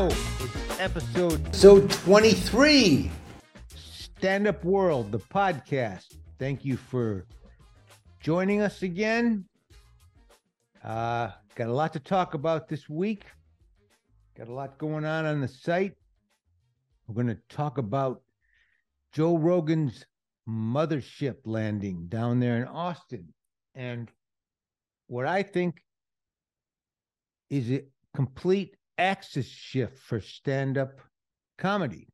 Episode So 23. Stand Up World, the podcast. Thank you for joining us again. Uh, got a lot to talk about this week. Got a lot going on on the site. We're going to talk about Joe Rogan's mothership landing down there in Austin and what I think is a complete axis shift for stand up comedy,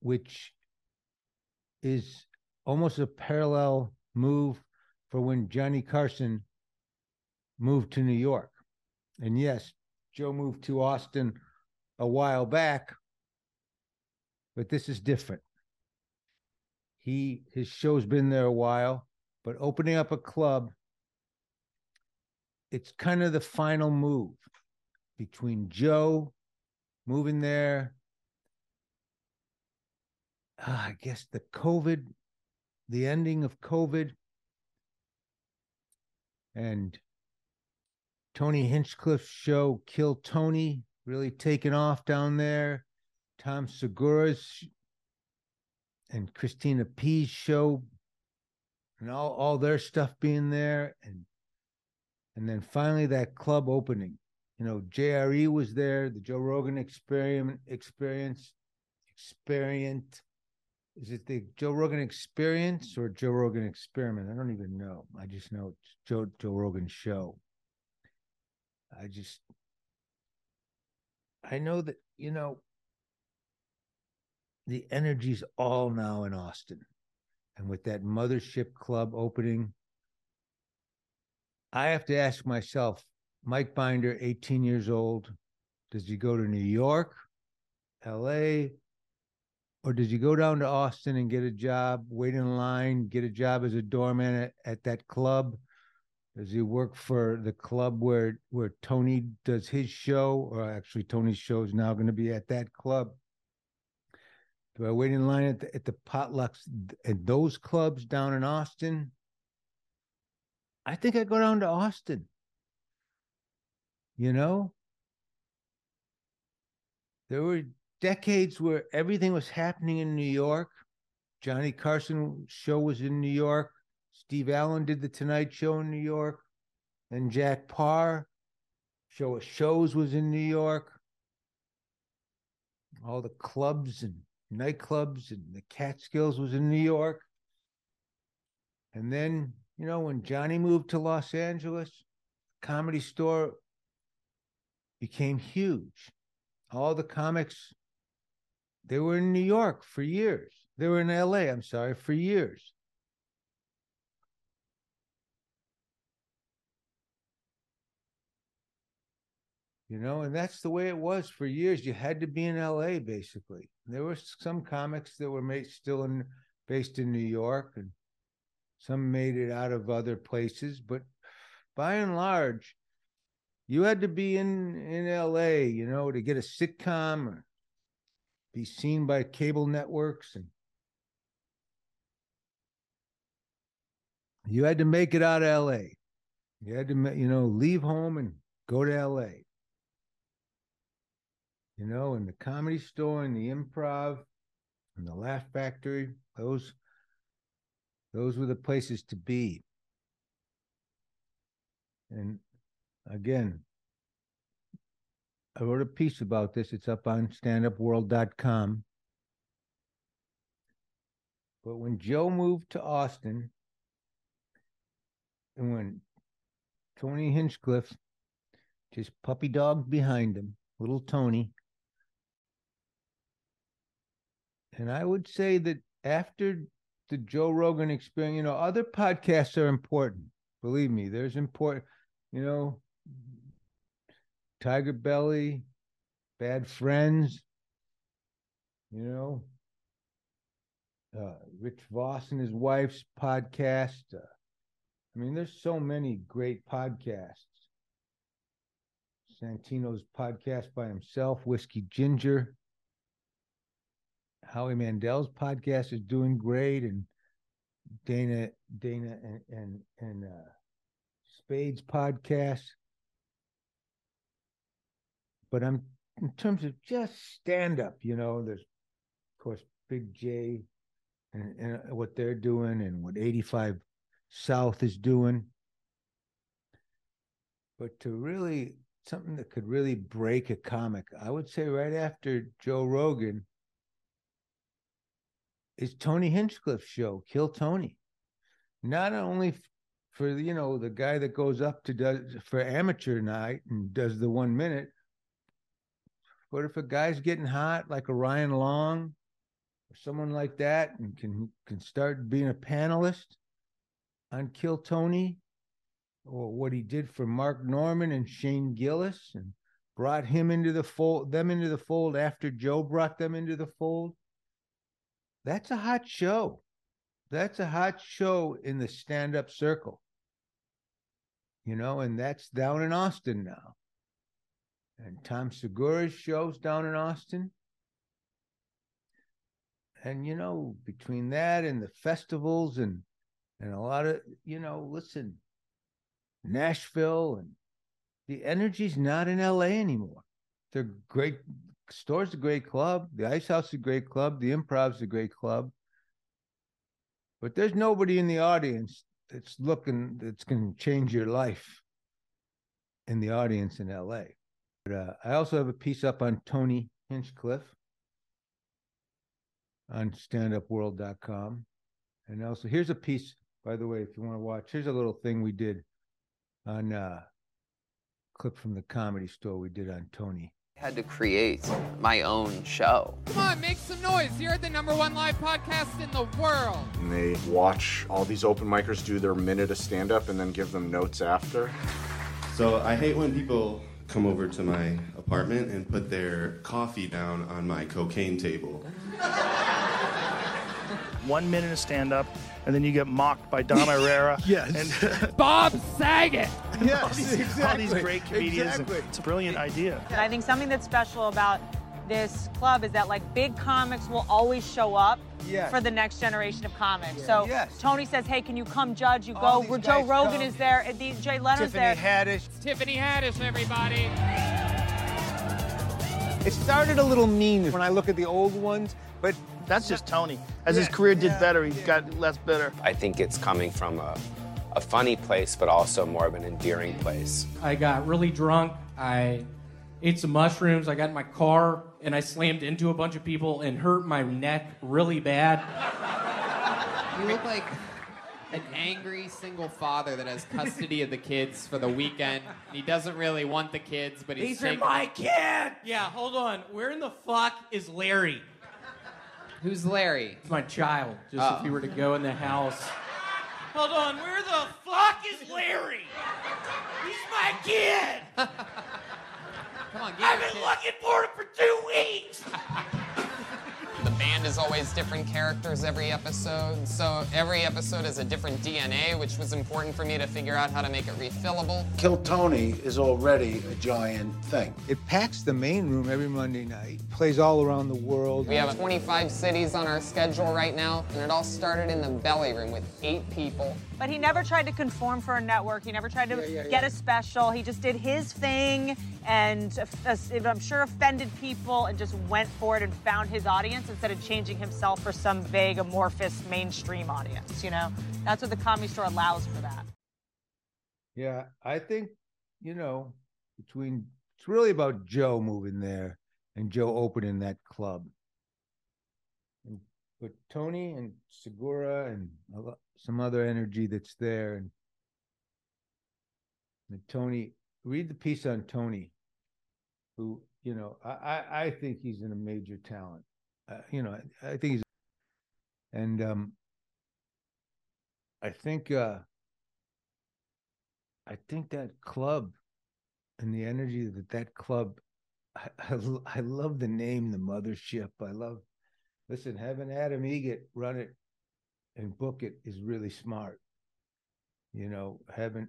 which is almost a parallel move for when Johnny Carson moved to New York. And yes, Joe moved to Austin a while back, but this is different. He his show's been there a while, but opening up a club, it's kind of the final move between Joe moving there. Uh, I guess the COVID, the ending of COVID, and Tony Hinchcliffe's show Kill Tony really taking off down there. Tom Segura's and Christina P's show and all, all their stuff being there and and then finally that club opening you know, JRE was there, the Joe Rogan experiment experience experiment. Is it the Joe Rogan experience or Joe Rogan experiment? I don't even know. I just know it's Joe Joe Rogan show. I just I know that, you know, the energy's all now in Austin. And with that mothership club opening, I have to ask myself, Mike Binder, 18 years old. Does he go to New York, LA, or does he go down to Austin and get a job, wait in line, get a job as a doorman at, at that club? Does he work for the club where where Tony does his show, or actually Tony's show is now going to be at that club? Do I wait in line at the, at the potlucks at those clubs down in Austin? I think I go down to Austin you know? There were decades where everything was happening in new york. Johnny carson show was in new york. Steve allen did the tonight show in new york. And jack Paar show of shows was in new york. All the clubs and nightclubs and the catskills was in new york. And then you know when johnny moved to los angeles comedy store became huge. All the comics, they were in New York for years. They were in LA, I'm sorry, for years. You know, and that's the way it was for years. You had to be in LA basically. There were some comics that were made still in based in New York and some made it out of other places, but by and large, you had to be in in LA, you know, to get a sitcom or be seen by cable networks and you had to make it out of LA. You had to, you know, leave home and go to LA. You know, in the comedy store and the improv and the laugh factory, those those were the places to be. And again, I wrote a piece about this. It's up on standupworld.com. But when Joe moved to Austin, and when Tony Hinchcliffe just puppy dog behind him, little Tony. And I would say that after the Joe Rogan experience, you know, other podcasts are important. Believe me, there's important, you know, Tiger Belly, Bad Friends, you know, uh, Rich Voss and his wife's podcast. Uh, I mean, there's so many great podcasts. Santino's podcast by himself, Whiskey Ginger. Howie Mandel's podcast is doing great, and Dana, Dana, and and and uh, Spade's podcast but I'm in terms of just stand up, you know, there's of course Big Jay and, and uh, what they're doing and what 85 South is doing. But to really something that could really break a comic, I would say right after Joe Rogan is Tony Hinchcliffe's show, Kill Tony. Not only for you know the guy that goes up to does for amateur night and does the one minute, but if a guy's getting hot like a Ryan Long or someone like that and can can start being a panelist on Kill Tony or what he did for Mark Normand and Shane Gillis and brought him into the fold them into the fold after Joe brought them into the fold. That's a hot show. That's a hot show in the stand-up circle. You know, and that's down in Austin now Tom Segura's shows down in Austin. And you know, between that and the festivals and and a lot of you know, listen, Nashville and the energy's not in LA anymore. They're great Store's a great club, the Ice House is a great club, the Improv's a great club. But there's nobody in the audience that's looking that's going to change your life in the audience in LA. But, uh, I also have a piece up on Tony Hinchcliffe on standupworld.com. And also, here's a piece, by the way, if you want to watch, here's a little thing we did on uh, clip from the comedy store we did on Tony. had to create my own show. Come on, make some noise. You're the number one live podcast in the world. And they watch all these open micers do their minute of stand up and then give them notes after. So I hate when people come over to my apartment and put their coffee down on my cocaine table. One minute of stand up, and then you get mocked by Dom Irrera. Yes. And Bob Saget. Yes, all, these, all these great comedians. and It's a brilliant idea. And I think something that's special about this club is that like big comics will always show up Yes. for the next generation of comics. So Yes. Tony says, "Hey, can you come judge?" You All go. Where Joe Rogan come. is there, and the, Jay Leno's Tiffany there. Haddish. Tiffany Haddish, everybody. It started a little mean when I look at the old ones, but That's just Tony. As his career did yeah. better, he got less bitter. I think it's coming from a, a funny place, but also more of an endearing place. I got really drunk. I ate some mushrooms. I got in my car and I slammed into a bunch of people and hurt my neck really bad. You look like an angry single father that has custody of the kids for the weekend. He doesn't really want the kids, but he's These are my kids! Yeah, hold on. Where in the fuck is Larry? Who's Larry? It's my child, just Oh. if he were to go in the house. Hold on, where the fuck is Larry? He's my kid! Come on, get I've been looking for him for two weeks! The band is always different characters every episode, so every episode has a different DNA, which was important for me to figure out how to make it refillable. Kill Tony is already a giant thing. It packs the main room every Monday night, plays all around the world. We have 25 cities on our schedule right now, and it all started in the belly room with eight people. But he never tried to conform for a network. He never tried to get a special. He just did his thing, and uh, I'm sure offended people, and just went for it and found his audience instead of changing himself for some vague, amorphous mainstream audience. You know, that's what the Comedy Store allows for that. Yeah, I think, you know, between it's really about Joe moving there and Joe opening that club. And but Tony and Segura and some other energy that's there and, and Tony read the piece on Tony, who, you know, I, I, I think he's in a major talent. Uh, you know, I, I think he's and um I think uh I think that club and the energy that that club, I I love the name, the mothership. I love, listen, having Adam Eget run it and book it is really smart. You know, having,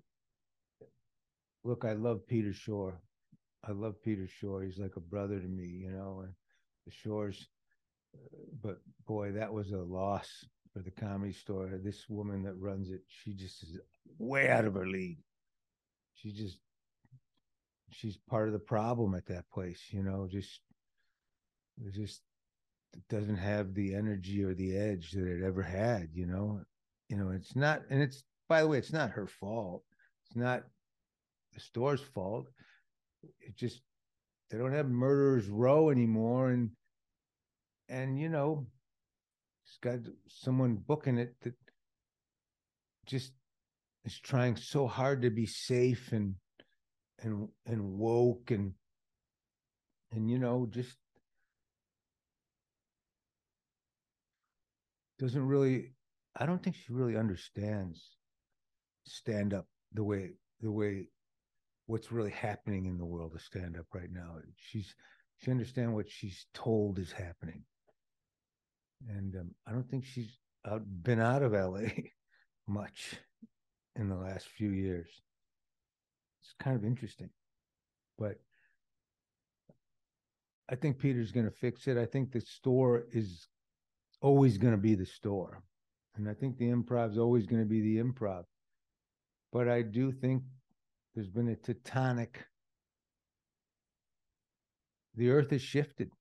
look, I love Peter Shore. I love Peter Shore. He's like a brother to me, you know, and the Shores, but boy, that was a loss for the comedy store. This woman that runs it, she just is way out of her league. She just she's part of the problem at that place. You know, just just doesn't have the energy or the edge that it ever had. You know, you know, it's not, and it's by the way, it's not her fault. It's not the store's fault. It just they don't have murderers row anymore, and and you know, it's got someone booking it that just is trying so hard to be safe and and and woke and and you know just doesn't really i don't think she really understands stand up the way the way what's really happening in the world of stand up right now. She's she understands what she's told is happening and um, i don't think she's out, been out of la much in the last few years. It's kind of interesting but i think peter's going to fix it. I think the store is always going to be the store and i think the improv is always going to be the improv. But i do think there's been a tectonic the earth has shifted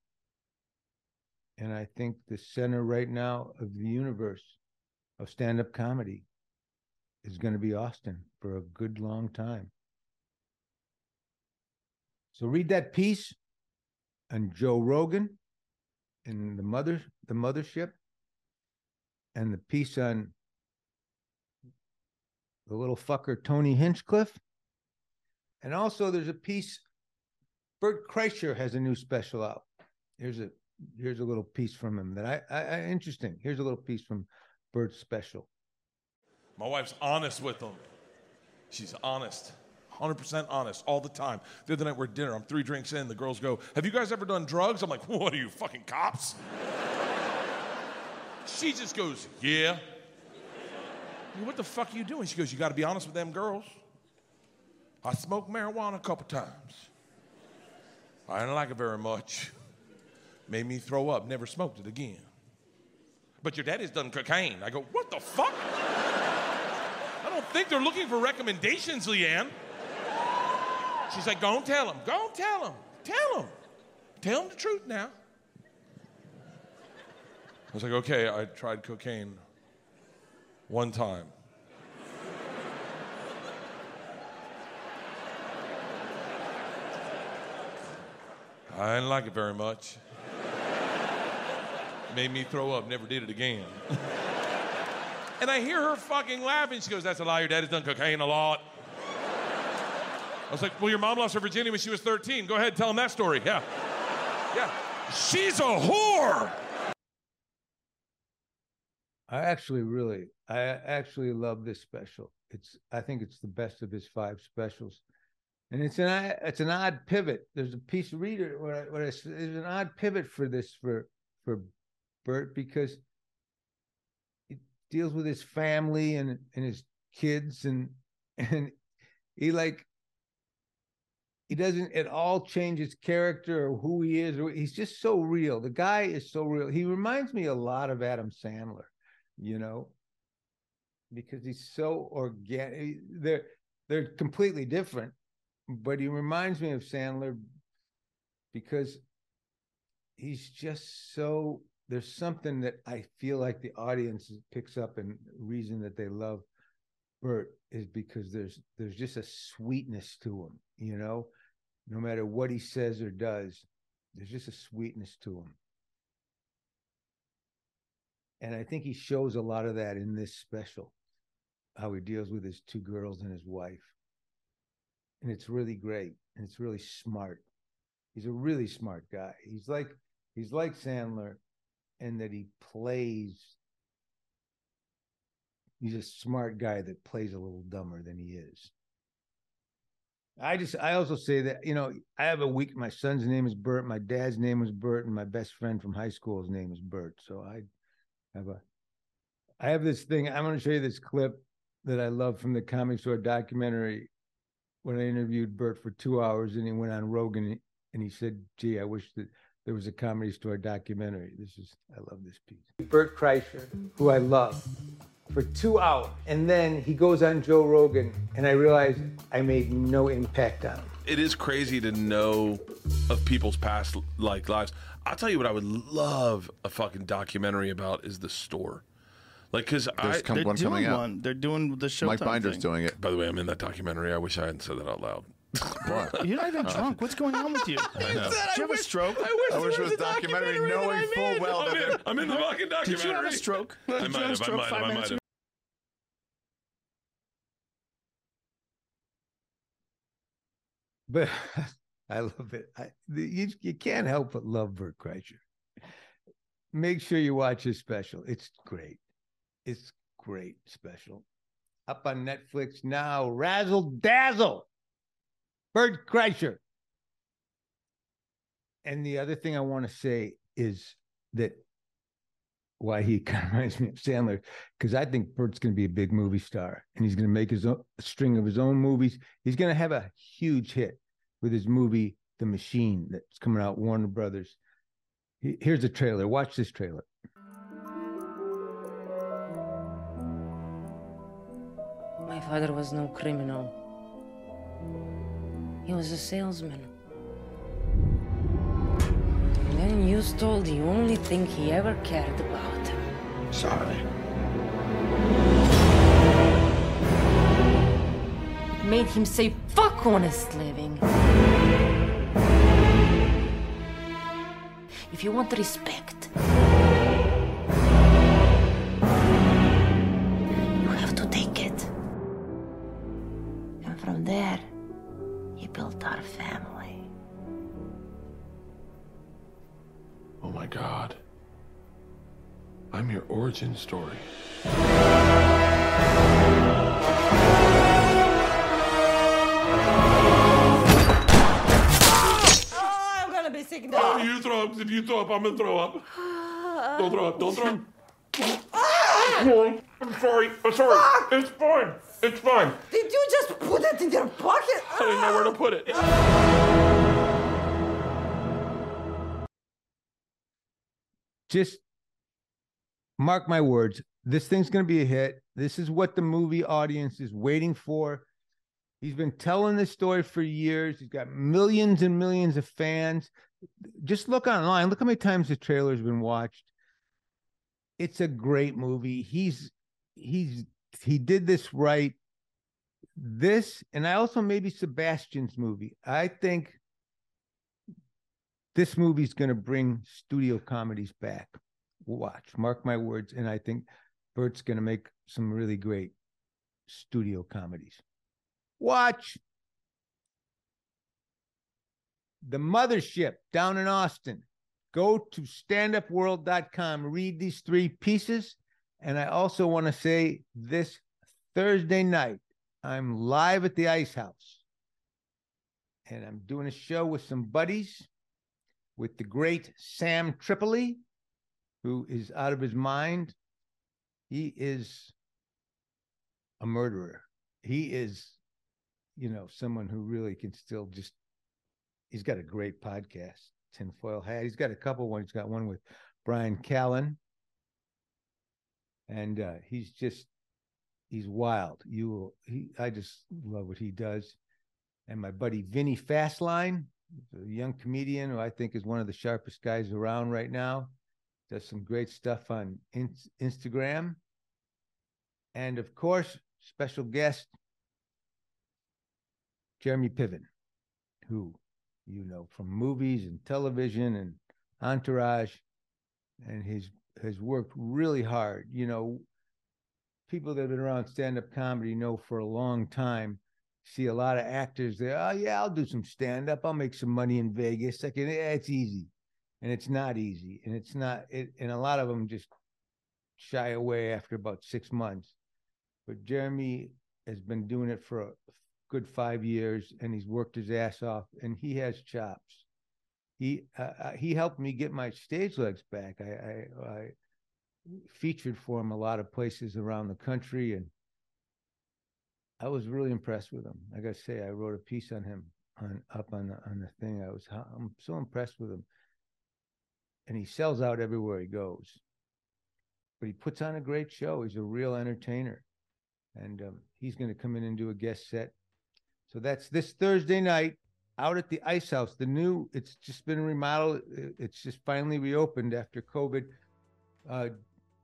and i think the center right now of the universe of stand-up comedy is going to be austin for a good long time so read that piece on Joe Rogan and the mother the mothership and the piece on the little fucker Tony Hinchcliffe. And also there's a piece Bert Kreischer has a new special out. Here's a here's a little piece from him that I, I, I interesting. Here's a little piece from Bert's special. My wife's honest with them. She's honest. 100% honest all the time. The other night we're at dinner, I'm three drinks in, the girls go, Have you guys ever done drugs? I'm like, What are you, fucking cops? she just goes, Yeah. What the fuck are you doing? She goes, You gotta be honest with them girls. I smoked marijuana a couple times. I didn't like it very much. Made me throw up, never smoked it again. But your daddy's done cocaine. I go, What the fuck? I don't think they're looking for recommendations, LeeAnn. She's like, go and tell him. Go and tell him. Tell him. Tell him the truth now. I was like, okay, I tried cocaine one time. I didn't like it very much. Made me throw up, never did it again. and I hear her fucking laughing. She goes, That's a lie. Your daddy's done cocaine a lot. I was like, well, your mom lost her virginity when she was 13. Go ahead, tell him that story. Yeah. Yeah. She's a whore. I actually really, I actually love this special. It's, I think it's the best of his five specials, and it's an, it's an odd pivot. There's a piece of reader where, I, where I, there's an odd pivot for this for for Bert because it deals with his family and and his kids and and he like he doesn't at all change his character or who he is. He's just so real. The guy is so real. He reminds me a lot of Adam Sandler, you know, because he's so organic. They're they're completely different, but he reminds me of Sandler because he's just so. There's something that I feel like the audience picks up and reason that they love Bert is because there's there's just a sweetness to him, you know no matter what he says or does, there's just a sweetness to him. And I think he shows a lot of that in this special, how he deals with his two girls and his wife. And it's really great. And it's really smart. He's a really smart guy. He's like he's like Sandler in that he plays he's a smart guy that plays a little dumber than he is. I just I also say that you know I have a week. My son's name is Bert. My dad's name was Bert, and my best friend from high school's name is Bert. So I have a I have this thing. I'm going to show you this clip that I love from the comic Store documentary when I interviewed Bert for two hours, and he went on Rogan and he said, "Gee, I wish that there was a Comedy Store documentary." This is I love this piece. Bert Kreischer, who I love, for two hours. And then he goes on Joe Rogan, and I realized I made no impact on him. It is crazy to know of people's past like lives. I'll tell you what I would love a fucking documentary about is the store. Like, cause I There's come- They're one coming doing out. one. They're doing the show. Mike Binder's thing. doing it. By the way, I'm in that documentary. I wish I hadn't said that out loud. What? You're not even drunk. What's going on with you? I know. Did you have a stroke? I wish it was a documentary knowing full well I'm that in, I'm in the fucking documentary. Did you have a stroke? I Did might you have have. I might have. I might have. But I love it. I, the- you, you can't help but love Bert Kreischer. Make sure you watch his special. It's great. It's great special. Up on Netflix now. Razzle Dazzle. Bert Kreischer. And the other thing I want to say is that why he kind of reminds me of Sandler, because I think Bert's going to be a big movie star and he's going to make his own string of his own movies. He's going to have a huge hit with his movie, The Machine, that's coming out, Warner Brothers. Here's a trailer. Watch this trailer. My father was no criminal. He was a salesman. And then you stole the only thing he ever cared about. Sorry. It made him say, fuck honest living. If you want respect, God. I'm your origin story. Oh, I'm gonna be sick Oh, you throw up. If you throw up, I'm gonna throw up. Don't throw up. Don't throw up. Ah! I'm sorry. I'm sorry. It's fine. It's fine. Did you just put it in your pocket? I didn't know where to put it. Just mark my words. This thing's going to be a hit. This is what the movie audience is waiting for. He's been telling this story for years. He's got millions and millions of fans. Just look online. Look how many times the trailer's been watched. It's a great movie. He's he's he did this right. This and I also maybe Sebastian's movie. I think this movie's going to bring studio comedies back. Watch, mark my words. And I think Bert's going to make some really great studio comedies. Watch the mothership down in Austin. Go to standupworld.com, read these three pieces. And I also want to say this Thursday night, I'm live at the Ice House. And I'm doing a show with some buddies with the great Sam Tripoli, who is out of his mind. He is a murderer. He is, you know, someone who really can still just, he's got a great podcast, Tinfoil Hat. He's got a couple ones. He's got one with Brian Callen. And uh, he's just, he's wild. You will, he, I just love what he does. And my buddy Vinny Fastline, a young comedian who I think is one of the sharpest guys around right now. Does some great stuff on in- Instagram. And of course, special guest, Jeremy Piven, who you know from movies and television and Entourage, and he's has worked really hard. You know, people that have been around stand-up comedy know for a long time see a lot of actors there. Oh yeah, I'll do some stand up. I'll make some money in Vegas. Like, and yeah, it's easy, and it's not easy, and it's not. It, and a lot of them just shy away after about six months. But Jeremy has been doing it for a good five years, and he's worked his ass off, and he has chops. He uh, uh, he helped me get my stage legs back. I, I I featured for him a lot of places around the country, and I was really impressed with him. I got to say, I wrote a piece on him on up on the, on the thing. I was I'm so impressed with him, and he sells out everywhere he goes. but he puts on a great show. He's a real entertainer, and um, he's going to come in and do a guest set. So that's this Thursday night out at the Ice House. The new, it's just been remodeled. It's just finally reopened after COVID. Uh,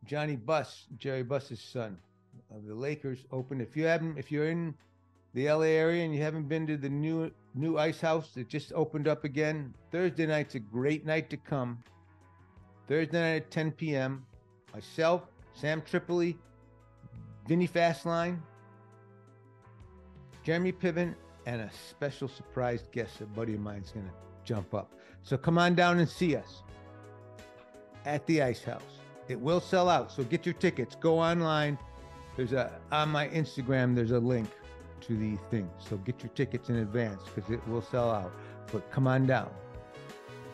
Johnny Buss, Jerry Buss's son of the Lakers, opened. If you haven't, if you're in the LA area and you haven't been to the new new Ice House, it just opened up again. Thursday night's a great night to come. Thursday night at 10 p.m. Myself, Sam Tripoli, Vinny Fastline, Jeremy Piven, and a special surprise guest, a buddy of mine's to jump up. So come on down and see us at the Ice House. It will sell out, so get your tickets. Go online. There's a on my Instagram. There's a link to the thing, so get your tickets in advance because it will sell out. But come on down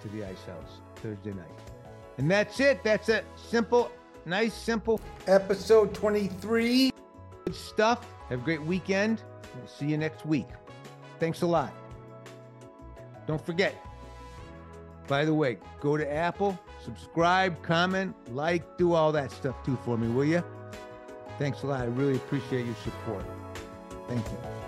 to the Ice House Thursday night, and that's it. That's a simple, nice, simple episode 23. Good stuff. Have a great weekend. We'll see you next week. Thanks a lot. Don't forget, by the way, go to Apple, subscribe, comment, like, do all that stuff too for me, will you? Thanks a lot. I really appreciate your support. Thank you.